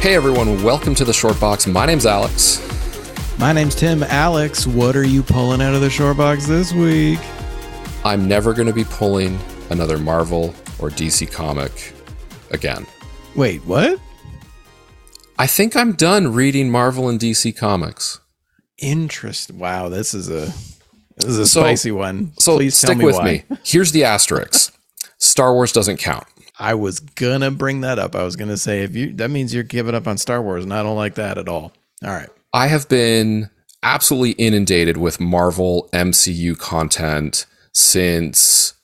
Hey everyone, welcome to the Short Box. My name's Alex. My name's Tim. Alex, what are you pulling out of the short box this week? I'm never going to be pulling another Marvel or DC comic again. Wait, what? I think I'm done reading Marvel and DC comics. Interest. Wow, this is a this is a So- spicy one. So Please stick tell me with why. me. Here's the asterisk. Star Wars doesn't count. I was gonna bring that up. I was gonna say if you that means you're giving up on Star Wars, and I don't like that at all. All right. I have been absolutely inundated with Marvel MCU content since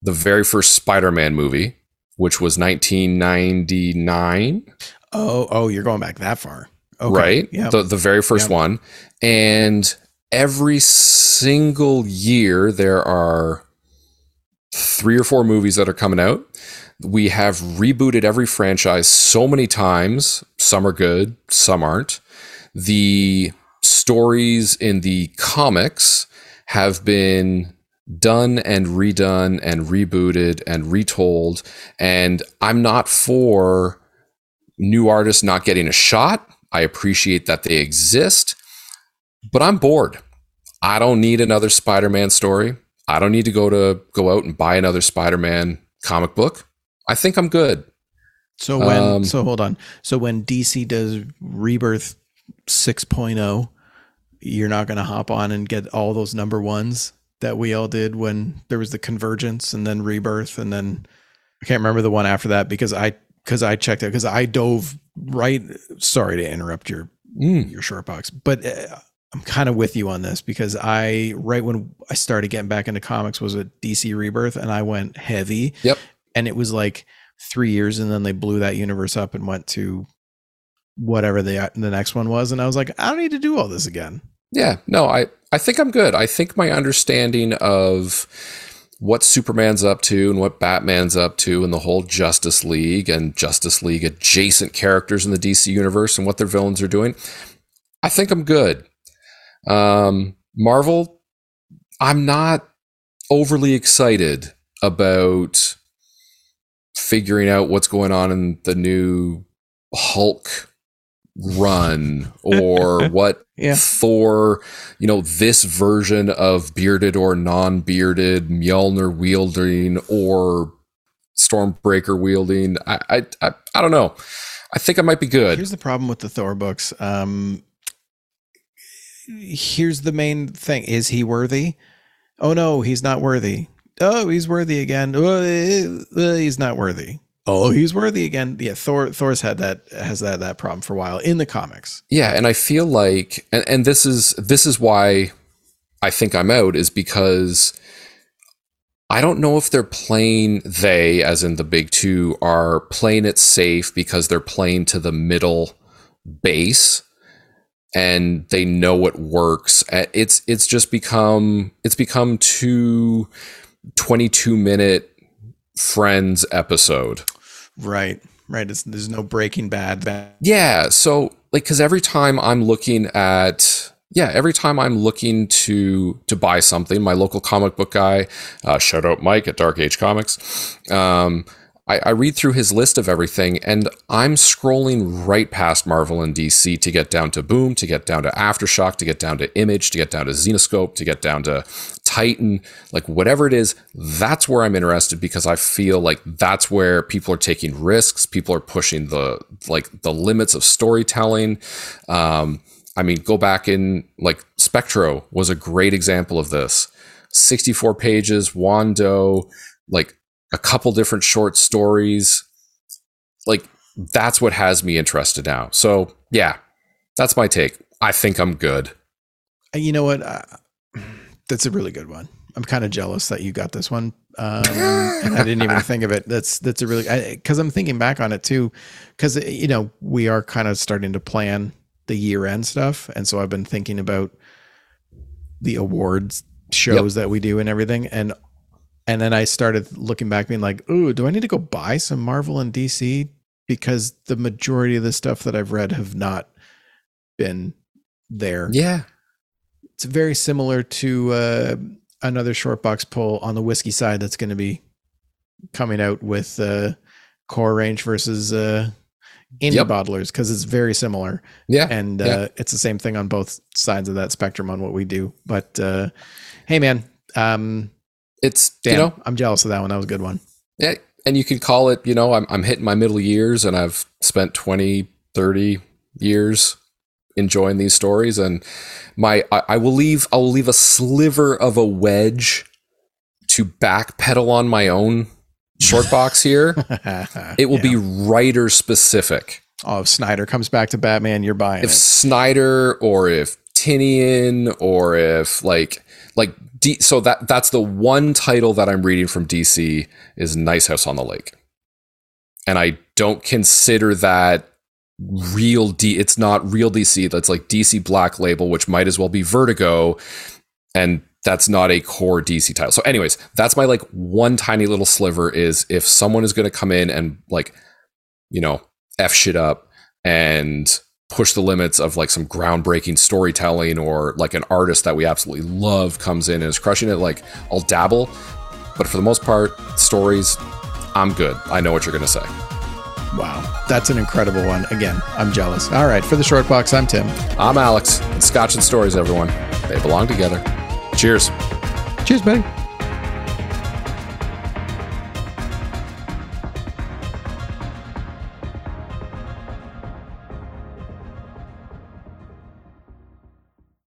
the very first Spider-Man movie, which was 1999. Oh, oh, you're going back that far. Okay. right? Yeah. The the very first Yep. one. And every single year there are three or four movies that are coming out. We have rebooted every franchise so many times. Some are good, some aren't. The stories in the comics have been done and redone and rebooted and retold. And I'm not for new artists not getting a shot. I appreciate that they exist, but I'm bored. I don't need another Spider-Man story. I don't need to go to go out and buy another Spider-Man comic book. I think I'm good. So when Um, so hold on. So when DC does Rebirth 6.0, you're not going to hop on and get all those number ones that we all did when there was the Convergence and then Rebirth and then I can't remember the one after that because I because I checked it because I dove right. Sorry to interrupt your Mm, your short box, but uh, I'm kind of with you on this because I right when I started getting back into comics was a DC Rebirth and I went heavy. Yep. And it was like three years, and then they blew that universe up and went to whatever the the next one was, and I was like, I don't need to do all this again. yeah, no, I I think I'm good. I think my understanding of what Superman's up to and what Batman's up to and the whole Justice League and Justice League adjacent characters in the DC universe and what their villains are doing, I think I'm good. Um, Marvel, I'm not overly excited about figuring out what's going on in the new Hulk run or what Yeah. Thor, you know, this version of bearded or non-bearded Mjolnir wielding or Stormbreaker wielding. I, I, I, I don't know. I think I might be good. Here's the problem with the Thor books. Um, here's the main thing: is he worthy? Oh no, he's not worthy. Oh, he's worthy again. Oh, he's not worthy. Oh, he's worthy again. Yeah, Thor. Thor's had that has that that problem for a while in the comics. Yeah, and I feel like, and, and this is this is why I think I'm out is because I don't know if they're playing they, as in the big two, are playing it safe because they're playing to the middle base and they know it works. It's it's just become it's become two 22 minute friends episode. Right. Right. It's, there's no Breaking Bad. Yeah. So like, cause every time I'm looking at, yeah, every time I'm looking to, to buy something, my local comic book guy, uh, shout out Mike at Dark Age Comics. Um, I, I read through his list of everything and I'm scrolling right past Marvel and DC to get down to Boom, to get down to Aftershock, to get down to Image, to get down to Zenescope, to get down to Titan, like whatever it is, that's where I'm interested because I feel like that's where people are taking risks. People are pushing the like the limits of storytelling. Um, I mean, go back in like Spectro was a great example of this. 64 pages, Wando, like a couple different short stories. Like that's what has me interested now. So yeah, that's my take. I think I'm good. Uh, You know what? Uh, that's a really good one. I'm kind of jealous that you got this one. Um, and I didn't even think of it. That's that's a really because I'm thinking back on it too, because you know we are kind of starting to plan the year end stuff, and so I've been thinking about the awards shows that we do and everything, and and then I started looking back, being like, "Ooh, do I need to go buy some Marvel and DC?" Because the majority of the stuff that I've read have not been there Yeah. it's very similar to uh, another short box pull on the whiskey side that's going to be coming out with uh, core range versus uh, indie Yep. bottlers because it's very similar Yeah. and yeah. uh, it's the same thing on both sides of that spectrum on what we do. But uh, hey, man, um, it's damn, you know I'm jealous of that one. That was a good one. Yeah, and you can call it, you know, I'm, I'm hitting my middle years and I've spent 20, 30 years enjoying these stories. And my, I, I will leave, I will leave a sliver of a wedge to backpedal on my own short box here. It will be writer specific. Oh, if Snyder comes back to Batman, you're buying If it. Snyder or if Tynion or if like, like, D, so that that's the one title that I'm reading from DC is Nice House on the Lake, and I don't consider that real D. It's not real DC. That's like DC Black Label, which might as well be Vertigo, and that's not a core DC title. So, anyways, that's my like one tiny little sliver is if someone is going to come in and like, you know, f shit up and push the limits of like some groundbreaking storytelling or like an artist that we absolutely love comes in and is crushing it like I'll dabble. But for the most part stories I'm good. I know what you're going to say. Wow, that's an incredible one. Again, I'm jealous. All right, for the short box, I'm Tim. I'm Alex. And Scotch and Stories everyone. They belong together. Cheers. Cheers, buddy.